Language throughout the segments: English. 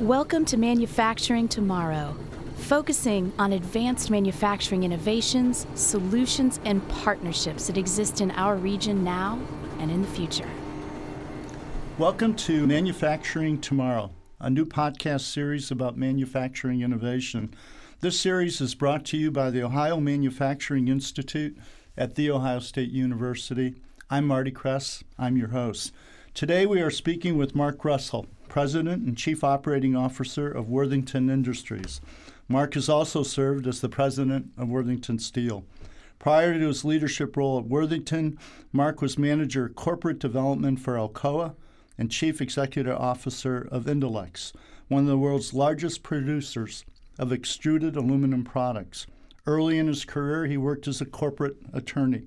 Welcome to Manufacturing Tomorrow, focusing on advanced manufacturing innovations, solutions, and partnerships that exist in our region now and in the future. Welcome to Manufacturing Tomorrow, a new podcast series about manufacturing innovation. This series is brought to you by the Ohio Manufacturing Institute at The Ohio State University. I'm Marty Kress. I'm your host. Today we are speaking with Mark Russell, President and Chief Operating Officer of Worthington Industries. Mark has also served as the President of Worthington Steel. Prior to his leadership role at Worthington, Mark was Manager of Corporate Development for Alcoa and Chief Executive Officer of Indalex, one of the world's largest producers of extruded aluminum products. Early in his career, he worked as a corporate attorney.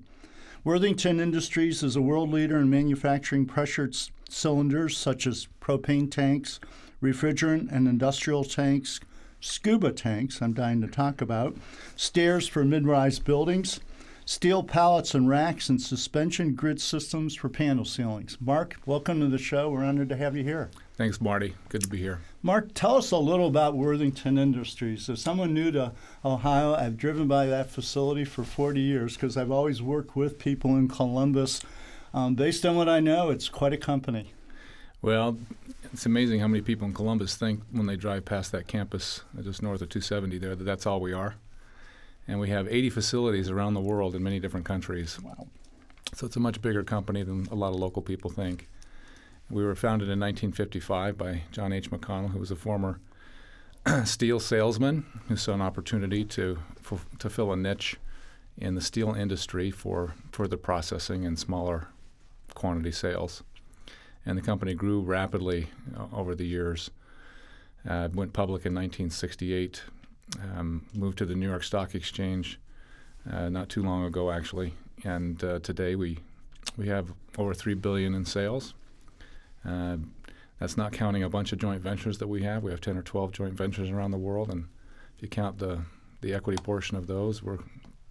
Worthington Industries is a world leader in manufacturing pressured c- cylinders such as propane tanks, refrigerant and industrial tanks, scuba tanks, I'm dying to talk about, stairs for mid rise buildings, steel pallets and racks, and suspension grid systems for panel ceilings. Mark, welcome to the show. We're honored to have you here. Thanks, Marty. Good to be here. Mark, tell us a little about Worthington Industries. As someone new to Ohio, I've driven by that facility for 40 years because I've always worked with people in Columbus. Um, based on what I know, it's quite a company. Well, it's amazing how many people in Columbus think when they drive past that campus just north of 270 there that that's all we are. And we have 80 facilities around the world in many different countries. Wow. So it's a much bigger company than a lot of local people think. We were founded in 1955 by John H. McConnell, who was a former steel salesman who saw an opportunity to f- to fill a niche in the steel industry for further processing and smaller quantity sales. And the company grew rapidly over the years. Uh, went public in 1968, um, moved to the New York Stock Exchange uh, not too long ago, actually. And uh, today we we have over three billion in sales. Uh, that's not counting a bunch of joint ventures that we have. We have 10 or 12 joint ventures around the world, and if you count the the equity portion of those, we're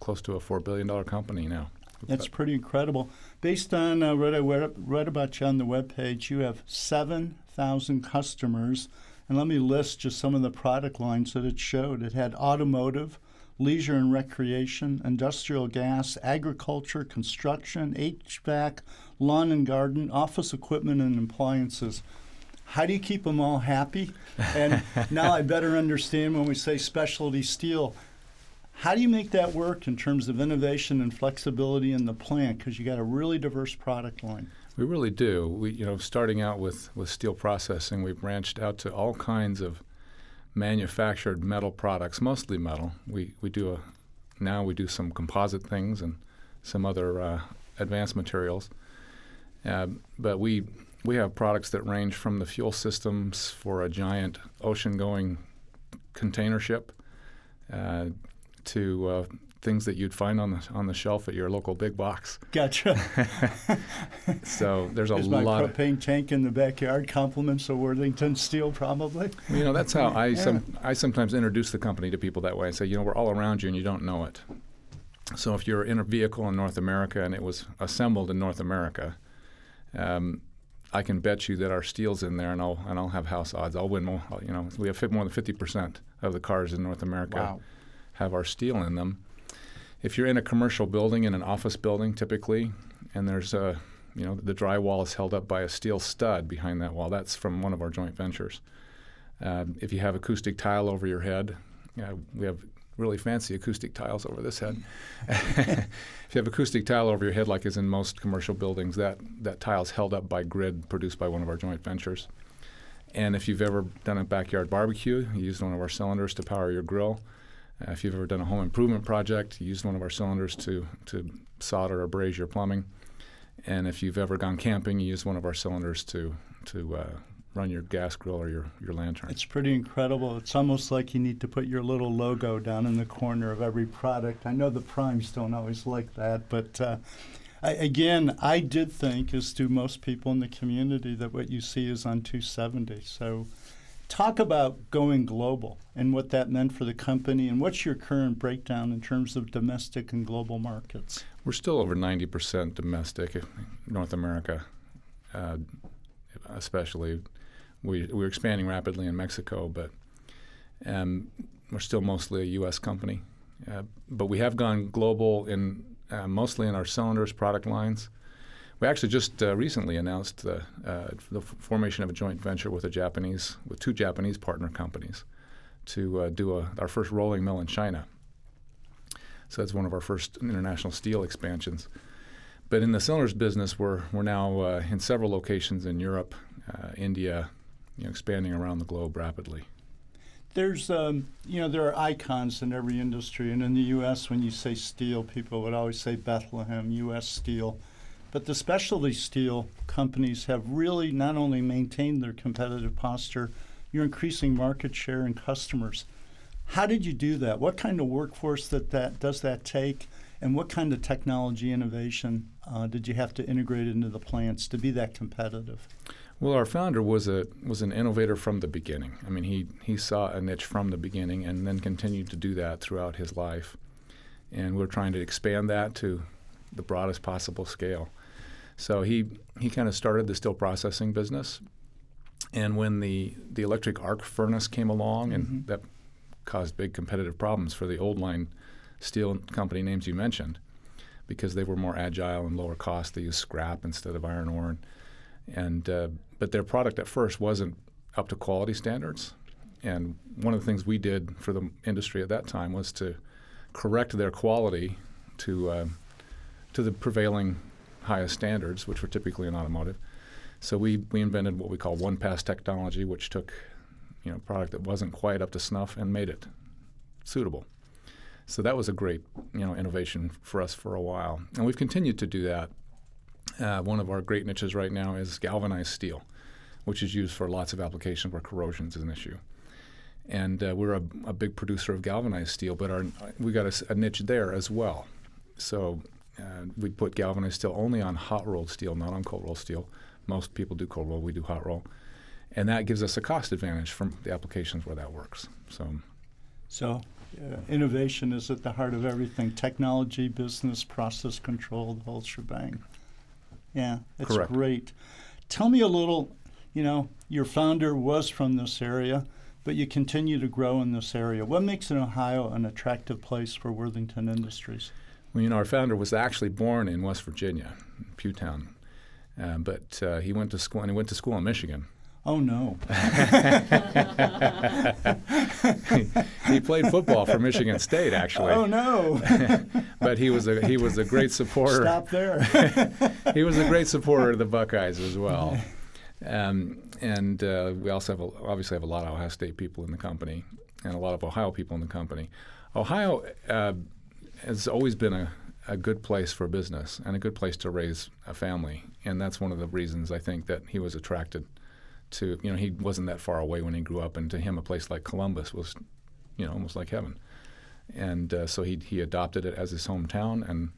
close to a four billion dollar company now. That's pretty incredible. Based on uh, what I read, read about you on the webpage, you have 7,000 customers. And let me list just some of the product lines that it showed. It had automotive, leisure and recreation, industrial gas, agriculture, construction, HVAC, lawn and garden, office equipment, and appliances. How do you keep them all happy? And now I better understand when we say specialty steel. How do you make that work in terms of innovation and flexibility in the plant? Because you got a really diverse product line. We really do. We, you know, starting out with, with steel processing, we branched out to all kinds of manufactured metal products, mostly metal. We we do a now we do some composite things and some other uh, advanced materials. Uh, but we we have products that range from the fuel systems for a giant ocean-going container ship uh, to uh, things that you'd find on the on the shelf at your local big box. Gotcha. So there's a Is my lot. of, propane tank in the backyard compliments of Worthington Steel, probably? You know, that's how I Yeah. some I sometimes introduce the company to people that way. I say, you know, we're all around you and you don't know it. So if you're in a vehicle in North America and it was assembled in North America, um, I can bet you that our steel's in there, and I'll and I'll have house odds. I'll win more. You know, we have more than 50 percent of the cars in North America Wow. Have our steel in them. If you're in a commercial building, in an office building, typically, and there's a, you know, the drywall is held up by a steel stud behind that wall. That's from one of our joint ventures. Um, if you have acoustic tile over your head, uh, we have really fancy acoustic tiles over this head. if you have acoustic tile over your head, like is in most commercial buildings, that that tile's held up by grid produced by one of our joint ventures. And if you've ever done a backyard barbecue, you used one of our cylinders to power your grill. Uh, if you've ever done a home improvement project, you used one of our cylinders to, to solder or braze your plumbing. And if you've ever gone camping, you use one of our cylinders to, to uh, run your gas grill or your, your lantern. It's pretty incredible. It's almost like you need to put your little logo down in the corner of every product. I know the primes don't always like that, but uh, I, again, I did think, as do most people in the community, that what you see is on 270. So, talk about going global and what that meant for the company, and what's your current breakdown in terms of domestic and global markets? We're still over 90% domestic, North America, uh, especially. We, we're expanding rapidly in Mexico, but um, we're still mostly a U.S. company. Uh, but we have gone global in uh, mostly in our cylinders product lines. We actually just uh, recently announced the, uh, the formation of a joint venture with a Japanese, with two Japanese partner companies, to uh, do a, our first rolling mill in China. So that's one of our first international steel expansions. But in the cylinders business, we're we're now uh, in several locations in Europe, India, you know, expanding around the globe rapidly there's um, you know there are icons in every industry and in the US when you say steel people would always say Bethlehem US Steel but the specialty steel companies have really not only maintained their competitive posture you're increasing market share and customers how did you do that what kind of workforce that, that does that take and what kind of technology innovation uh, did you have to integrate into the plants to be that competitive well, our founder was a was an innovator from the beginning. I mean, he he saw a niche from the beginning and then continued to do that throughout his life. And we're trying to expand that to the broadest possible scale. So he he kind of started the steel processing business. And when the the electric arc furnace came along, and mm-hmm. that caused big competitive problems for the old line steel company names you mentioned, because they were more agile and lower cost. They used scrap instead of iron ore. And, and uh, but their product at first wasn't up to quality standards. And one of the things we did for the industry at that time was to correct their quality to uh, to the prevailing highest standards, which were typically in automotive. So we, we invented what we call one pass technology, which took you know product that wasn't quite up to snuff and made it suitable. So that was a great you know innovation for us for a while, and we've continued to do that uh, one of our great niches right now is galvanized steel, which is used for lots of applications where corrosion is an issue. And uh, we're a, a, big producer of galvanized steel, but our, we got a, a niche there as well. So uh, we put galvanized steel only on hot rolled steel, not on cold rolled steel. Most people do cold roll, we do hot roll. And that gives us a cost advantage from the applications where that works. So, so uh, innovation is at the heart of everything technology, business, process control, the whole shebang. Yeah, that's Correct. great. Tell me a little, you know, your founder was from this area, but you continue to grow in this area. What makes an Ohio an attractive place for Worthington Industries? Well, you know, our founder was actually born in West Virginia, Pughtown, uh, but uh, he went to school and he went to school in Michigan. Oh no! he played football for Michigan State, actually. Oh no! but he was a he was a great supporter. Stop there. he was a great supporter of the Buckeyes as well. Um, and uh, we also have a, obviously have a lot of Ohio State people in the company, and a lot of Ohio people in the company. Ohio uh, has always been a, a good place for business and a good place to raise a family, and that's one of the reasons I think that he was attracted to you know he wasn't that far away when he grew up, and to him a place like Columbus was you know almost like heaven, and uh, so he he adopted it as his hometown, and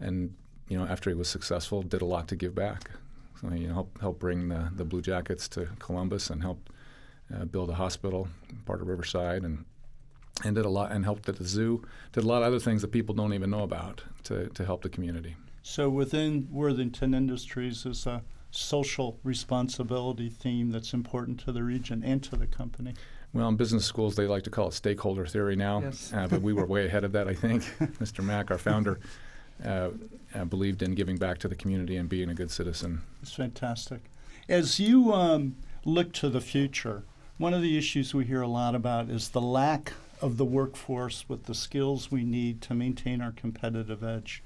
and you know after he was successful, did a lot to give back. So he you know, helped help bring the the Blue Jackets to Columbus and helped uh, build a hospital part of Riverside and and did a lot and helped at the zoo. Did a lot of other things that people don't even know about to to help the community. So within Worthington Industries is a social responsibility theme that's important to the region and to the company. Well, in business schools, they like to call it stakeholder theory now, yes. uh, but we were way ahead of that, I think. Mr. Mack, our founder, uh, uh, believed in giving back to the community and being a good citizen. It's fantastic. As you um, look to the future, one of the issues we hear a lot about is the lack of the workforce with the skills we need to maintain our competitive edge.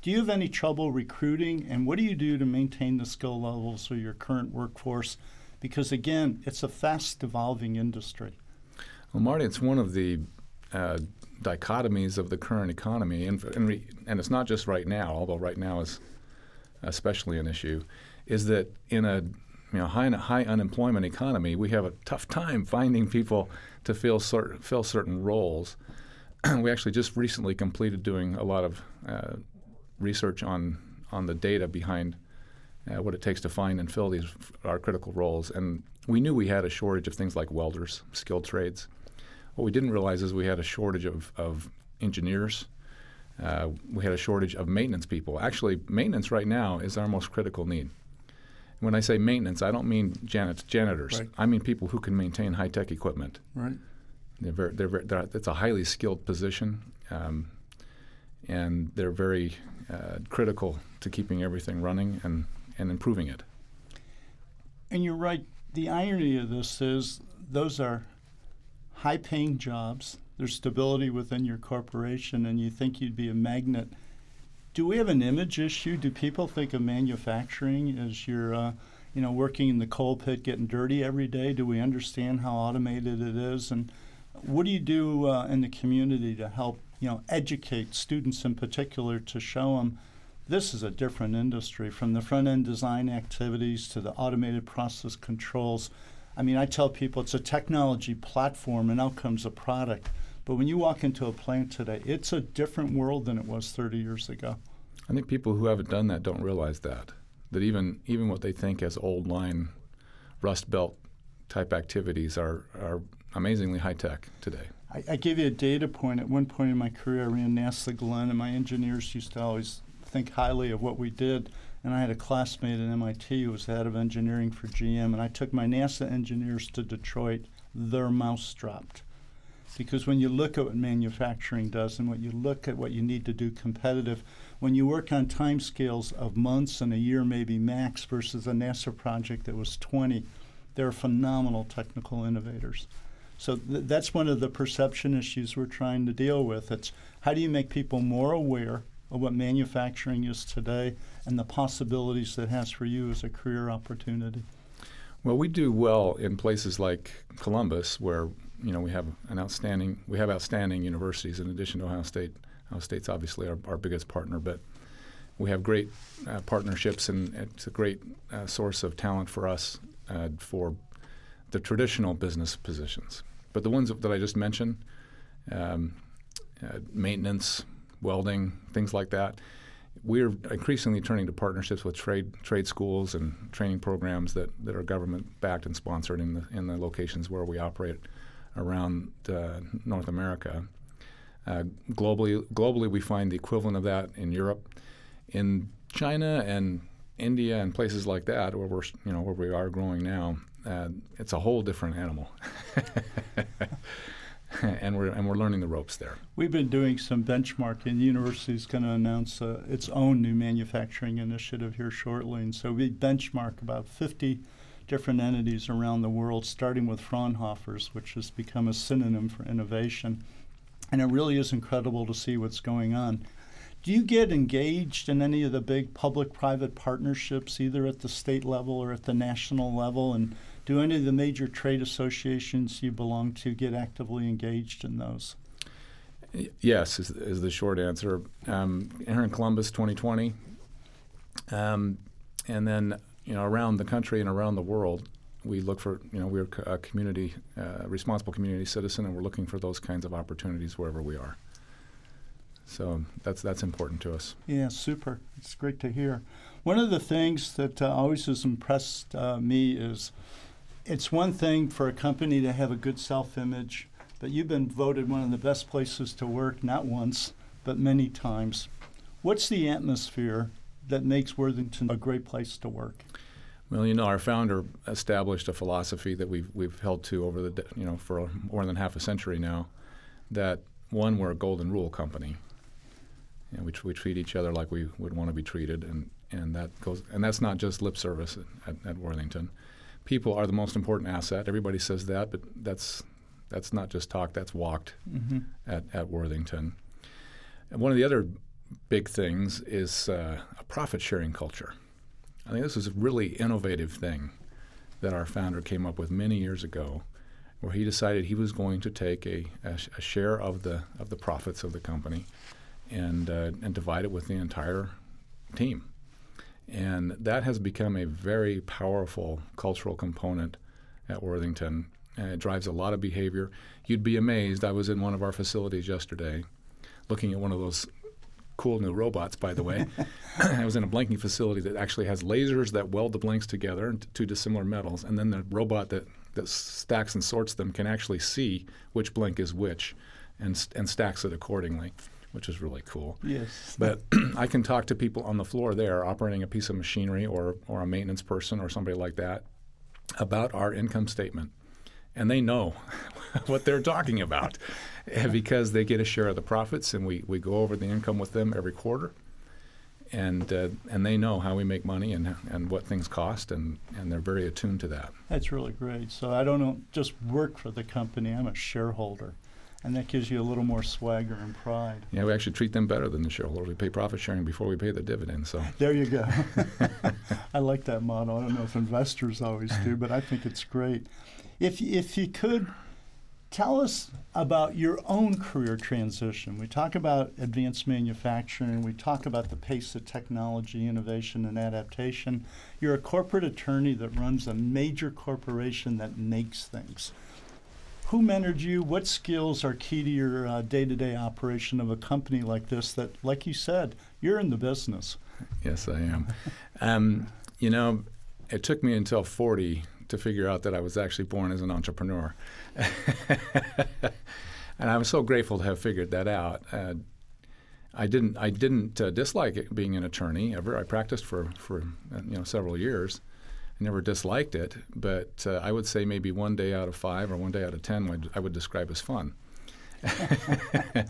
Do you have any trouble recruiting, and what do you do to maintain the skill levels of your current workforce? Because again, it's a fast evolving industry. Well, Marty, it's one of the uh, dichotomies of the current economy, and, and, re, and it's not just right now, although right now is especially an issue, is that in a you know, high, high unemployment economy, we have a tough time finding people to fill, certain, fill certain roles. we actually just recently completed doing a lot of uh, research on on the data behind uh, what it takes to find and fill these our critical roles. And we knew we had a shortage of things like welders, skilled trades. What we didn't realize is we had a shortage of, of engineers. Uh, we had a shortage of maintenance people. Actually, maintenance right now is our most critical need. When I say maintenance, I don't mean janet- janitors. Right. I mean people who can maintain high tech equipment. Right. They're very, they're very, they're, it's a highly skilled position, um, and they're very uh, critical to keeping everything running and, and improving it. And you're right. The irony of this is those are high paying jobs. There's stability within your corporation, and you think you'd be a magnet. Do we have an image issue? Do people think of manufacturing as you're, uh, you know, working in the coal pit, getting dirty every day? Do we understand how automated it is? And what do you do uh, in the community to help, you know, educate students in particular to show them this is a different industry from the front end design activities to the automated process controls. I mean, I tell people it's a technology platform and out comes a product. But when you walk into a plant today, it's a different world than it was 30 years ago. I think people who haven't done that don't realize that. That even even what they think as old line, rust belt type activities are are amazingly high tech today. I, I give you a data point. At one point in my career, I ran NASA Glenn, and my engineers used to always think highly of what we did. And I had a classmate at MIT who was the head of engineering for GM, and I took my NASA engineers to Detroit. Their mouse dropped. Because when you look at what manufacturing does and what you look at what you need to do competitive, when you work on time scales of months and a year, maybe max, versus a NASA project that was 20, they're phenomenal technical innovators. So th- that's one of the perception issues we're trying to deal with. It's how do you make people more aware of what manufacturing is today and the possibilities that has for you as a career opportunity. Well, we do well in places like Columbus, where you know we have an outstanding we have outstanding universities in addition to Ohio State. Ohio State's obviously our, our biggest partner, but we have great uh, partnerships, and it's a great uh, source of talent for us uh, for the traditional business positions. But the ones that I just mentioned, um, uh, maintenance, welding, things like that. We're increasingly turning to partnerships with trade trade schools and training programs that, that are government backed and sponsored in the in the locations where we operate around uh, North America. Uh, globally, globally, we find the equivalent of that in Europe, in China and India and places like that, where we're you know where we are growing now. Uh, it's a whole different animal. and we're and we're learning the ropes there. We've been doing some benchmarking. The university is going to announce uh, its own new manufacturing initiative here shortly, and so we benchmark about 50 different entities around the world, starting with Fraunhofer's, which has become a synonym for innovation. And it really is incredible to see what's going on. Do you get engaged in any of the big public-private partnerships, either at the state level or at the national level, and do any of the major trade associations you belong to get actively engaged in those? Yes, is, is the short answer. Um, here in Columbus, 2020, um, and then you know around the country and around the world, we look for you know we're a community uh, responsible community citizen, and we're looking for those kinds of opportunities wherever we are. So that's that's important to us. Yeah, super. It's great to hear. One of the things that uh, always has impressed uh, me is it's one thing for a company to have a good self image, but you've been voted one of the best places to work, not once, but many times. What's the atmosphere that makes Worthington a great place to work? Well, you know, our founder established a philosophy that we've we've held to over the you know for more than half a century now. That one, we're a golden rule company. You know, we, we treat each other like we would want to be treated, and, and that goes and that's not just lip service at, at Worthington people are the most important asset. Everybody says that, but that's that's not just talk. That's walked mm-hmm. at, at Worthington. And one of the other big things is uh, a profit sharing culture. I think this is a really innovative thing that our founder came up with many years ago, where he decided he was going to take a, a, a share of the of the profits of the company and uh, and divide it with the entire team. And that has become a very powerful cultural component at Worthington. And it drives a lot of behavior. You'd be amazed. I was in one of our facilities yesterday looking at one of those cool new robots, by the way. I was in a blanking facility that actually has lasers that weld the blanks together to dissimilar metals, and then the robot that, that stacks and sorts them can actually see which blank is which and, and stacks it accordingly. which is really cool. Yes. But I can talk to people on the floor there operating a piece of machinery or, or a maintenance person or somebody like that about our income statement. And they know what they're talking about because they get a share of the profits and we, we go over the income with them every quarter. And, uh, and they know how we make money and, and what things cost, and, and they're very attuned to that. That's really great. So I don't just work for the company, I'm a shareholder. And that gives you a little more swagger and pride. Yeah, we actually treat them better than the shareholders. We pay profit sharing before we pay the dividend. So there you go. I like that model. I don't know if investors always do, but I think it's great. If if you could tell us about your own career transition. We talk about advanced manufacturing, we talk about the pace of technology, innovation, and adaptation. You're a corporate attorney that runs a major corporation that makes things. Who mentored you? What skills are key to your day to day operation of a company like this that, like you said, you're in the business? Yes, I am. um, you know, it took me until 40 to figure out that I was actually born as an entrepreneur. and I'm so grateful to have figured that out. Uh, I didn't I didn't uh, dislike being an attorney ever. I practiced for for uh, you know several years. I never disliked it, but uh, I would say maybe one day out of five or one day out of ten would, I would describe as fun.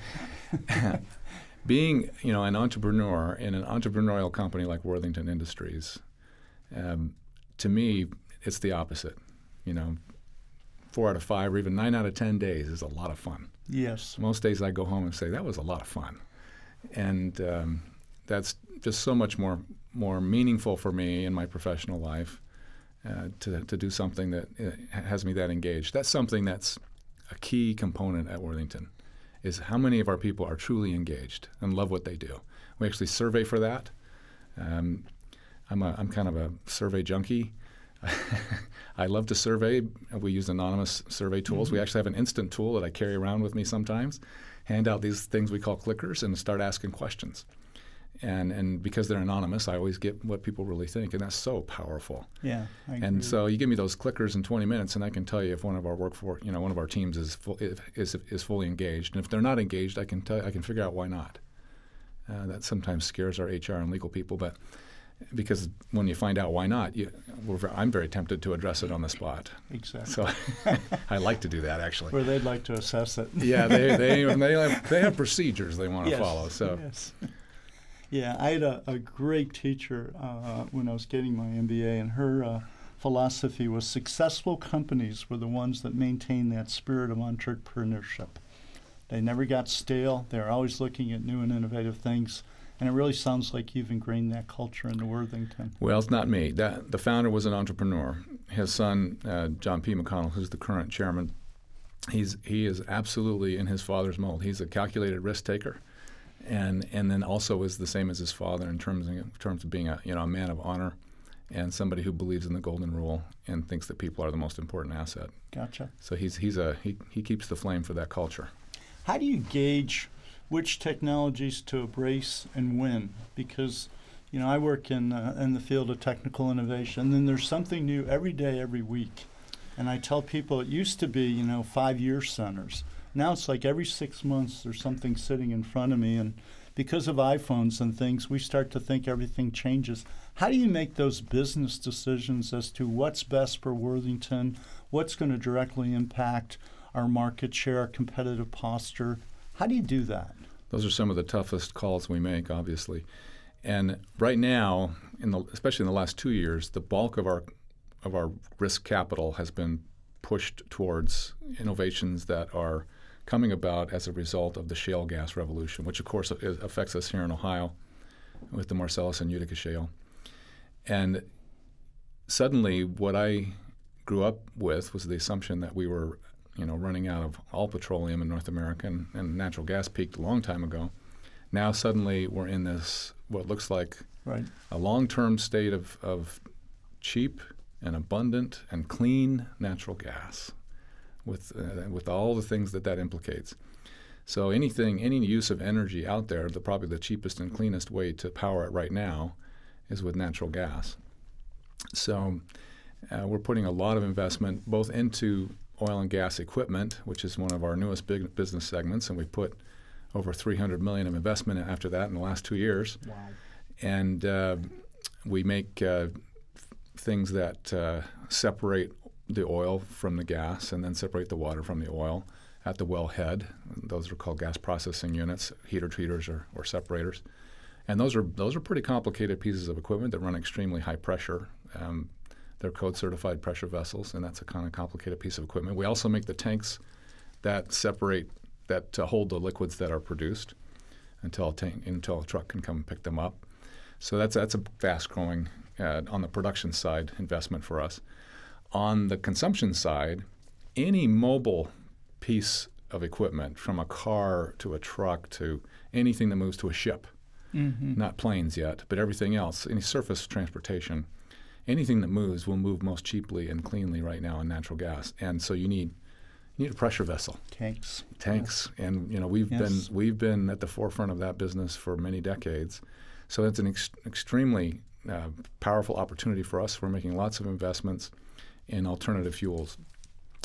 being you know an entrepreneur in an entrepreneurial company like Worthington Industries, um, to me it's the opposite. You know, four out of five or even nine out of ten days is a lot of fun. Yes. Most days I go home and say that was a lot of fun, and um, that's just so much more more meaningful for me in my professional life uh, to to do something that uh, has me that engaged. That's something that's a key component at Worthington is how many of our people are truly engaged and love what they do. We actually survey for that. Um, I'm, a, I'm kind of a survey junkie. I love to survey. We use anonymous survey tools. Mm-hmm. We actually have an instant tool that I carry around with me sometimes. Hand out these things we call clickers and start asking questions. And and because they're anonymous, I always get what people really think, and that's so powerful. Yeah. and so you give me those clickers in 20 minutes, and I can tell you if one of our workforce, you know, one of our teams is full, is is fully engaged, and if they're not engaged, I can tell I can figure out why not. Uh, that sometimes scares our HR and legal people, but because when you find out why not, you, I'm very tempted to address it on the spot. Exactly. So I like to do that actually. Where they'd like to assess it. yeah, they they they have, they have procedures they want to yes. follow. So. Yes. Yeah, I had a, a great teacher uh, when I was getting my MBA, and her uh, philosophy was successful companies were the ones that maintain that spirit of entrepreneurship. They never got stale. They're always looking at new and innovative things. And it really sounds like you've ingrained that culture into Worthington. Well, it's not me. That, the founder was an entrepreneur. His son, uh, John P. McConnell, who's the current chairman, he's he is absolutely in his father's mold. He's a calculated risk taker, and and then also is the same as his father in terms of, in terms of being a you know a man of honor, and somebody who believes in the golden rule and thinks that people are the most important asset. Gotcha. So he's he's a he, he keeps the flame for that culture. How do you gauge? Which technologies to embrace and when because you know I work in uh, in the field of technical innovation and then there's something new every day every week. And I tell people it used to be you know 5 year centers. Now it's like every 6 months there's something sitting in front of me and because of iPhones and things we start to think everything changes. How do you make those business decisions as to what's best for Worthington what's going to directly impact our market share our competitive posture how do you do that? Those are some of the toughest calls we make, obviously. And right now, in the, especially in the last two years, the bulk of our of our risk capital has been pushed towards innovations that are coming about as a result of the shale gas revolution, which of course affects us here in Ohio with the Marcellus and Utica shale. And suddenly, what I grew up with was the assumption that we were you know, running out of all petroleum in North America, and, and, natural gas peaked a long time ago. Now suddenly we're in this what looks like right. a long-term state of, of cheap and abundant and clean natural gas, with uh, with all the things that that implicates. So anything, any use of energy out there, the probably the cheapest and cleanest way to power it right now is with natural gas. So uh, we're putting a lot of investment both into oil and gas equipment, which is one of our newest big business segments, and we put over 300 million of investment after that in the last two years. Wow. And uh, we make uh, things that uh, separate the oil from the gas and then separate the water from the oil at the wellhead. Those are called gas processing units, heater treaters or, or separators. And those are those are pretty complicated pieces of equipment that run extremely high pressure. Um, they're code certified pressure vessels, and that's a kind of complicated piece of equipment. We also make the tanks that separate that uh, hold the liquids that are produced until a tank, until a truck can come and pick them up. So that's that's a fast growing uh, on the production side investment for us. On the consumption side, any mobile piece of equipment, from a car to a truck to anything that moves to a ship, Mm-hmm. not planes yet, but everything else, any surface transportation, anything that moves will move most cheaply and cleanly right now in natural gas. And so you need you need a pressure vessel, Tanks. tanks, and you know we've Yes. been we've been at the forefront of that business for many decades. So it's an ex- extremely uh, powerful opportunity for us. We're making lots of investments in alternative fuels,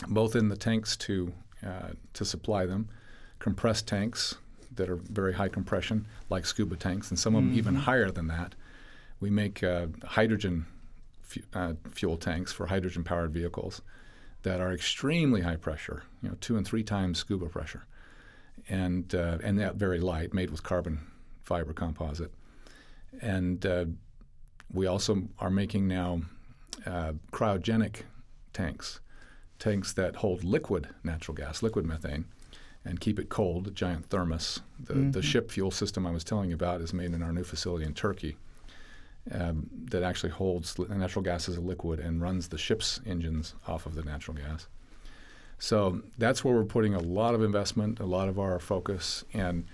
both in the tanks to uh, to supply them, compressed tanks that are very high compression, like scuba tanks, and some of them even higher than that. We make uh, hydrogen uh, fuel tanks for hydrogen-powered vehicles that are extremely high pressure, you know, two and three times scuba pressure, and uh, and that very light, made with carbon fiber composite. And uh, we also are making now uh, cryogenic tanks, tanks that hold liquid natural gas, liquid methane, and keep it cold, a giant thermos. The, the ship fuel system I was telling you about is made in our new facility in Turkey um, that actually holds natural gas as a liquid and runs the ship's engines off of the natural gas. So that's where we're putting a lot of investment, a lot of our focus, and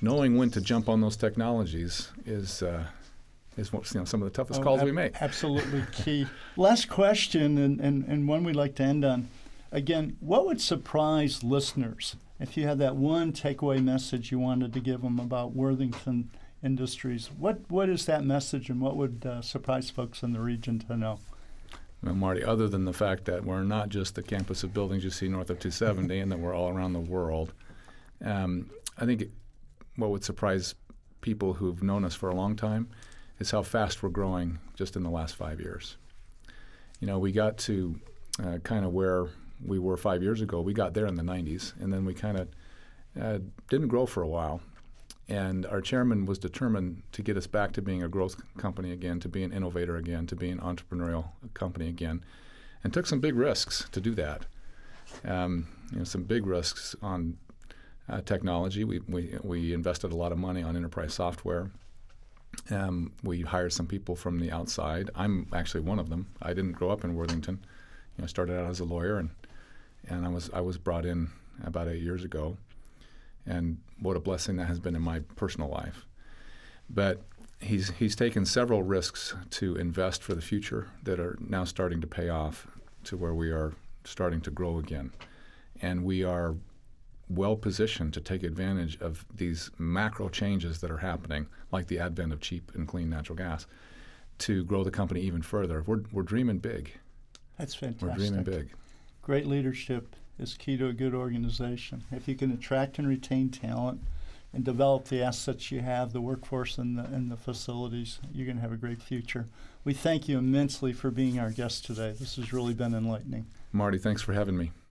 knowing when to jump on those technologies is uh, is what, you know, some of the toughest Oh, calls ab- we make. Absolutely key. Last question, and, and, and one we'd like to end on. Again, what would surprise listeners if you had that one takeaway message you wanted to give them about Worthington Industries? What what is that message, and what would uh, surprise folks in the region to know? Well, Marty, other than the fact that we're not just the campus of buildings you see north of 270 and that we're all around the world, um, I think what would surprise people who've known us for a long time is how fast we're growing just in the last five years. You know, we got to uh, kind of where we were five years ago. We got there in the 90s, and then we kind of uh, didn't grow for a while. And our chairman was determined to get us back to being a growth company again, to be an innovator again, to be an entrepreneurial company again, and took some big risks to do that. Um, you know, some big risks on uh, technology. We, we, we invested a lot of money on enterprise software. Um, we hired some people from the outside. I'm actually one of them. I didn't grow up in Worthington. You know, I started out as a lawyer, and and I was I was brought in about eight years ago, and what a blessing that has been in my personal life. But he's he's taken several risks to invest for the future that are now starting to pay off to where we are starting to grow again, and we are well positioned to take advantage of these macro changes that are happening, like the advent of cheap and clean natural gas, to grow the company even further. We're we're dreaming big. That's fantastic. We're dreaming big. Great leadership is key to a good organization. If you can attract and retain talent and develop the assets you have, the workforce and the, and the facilities, you're going to have a great future. We thank you immensely for being our guest today. This has really been enlightening. Marty, thanks for having me.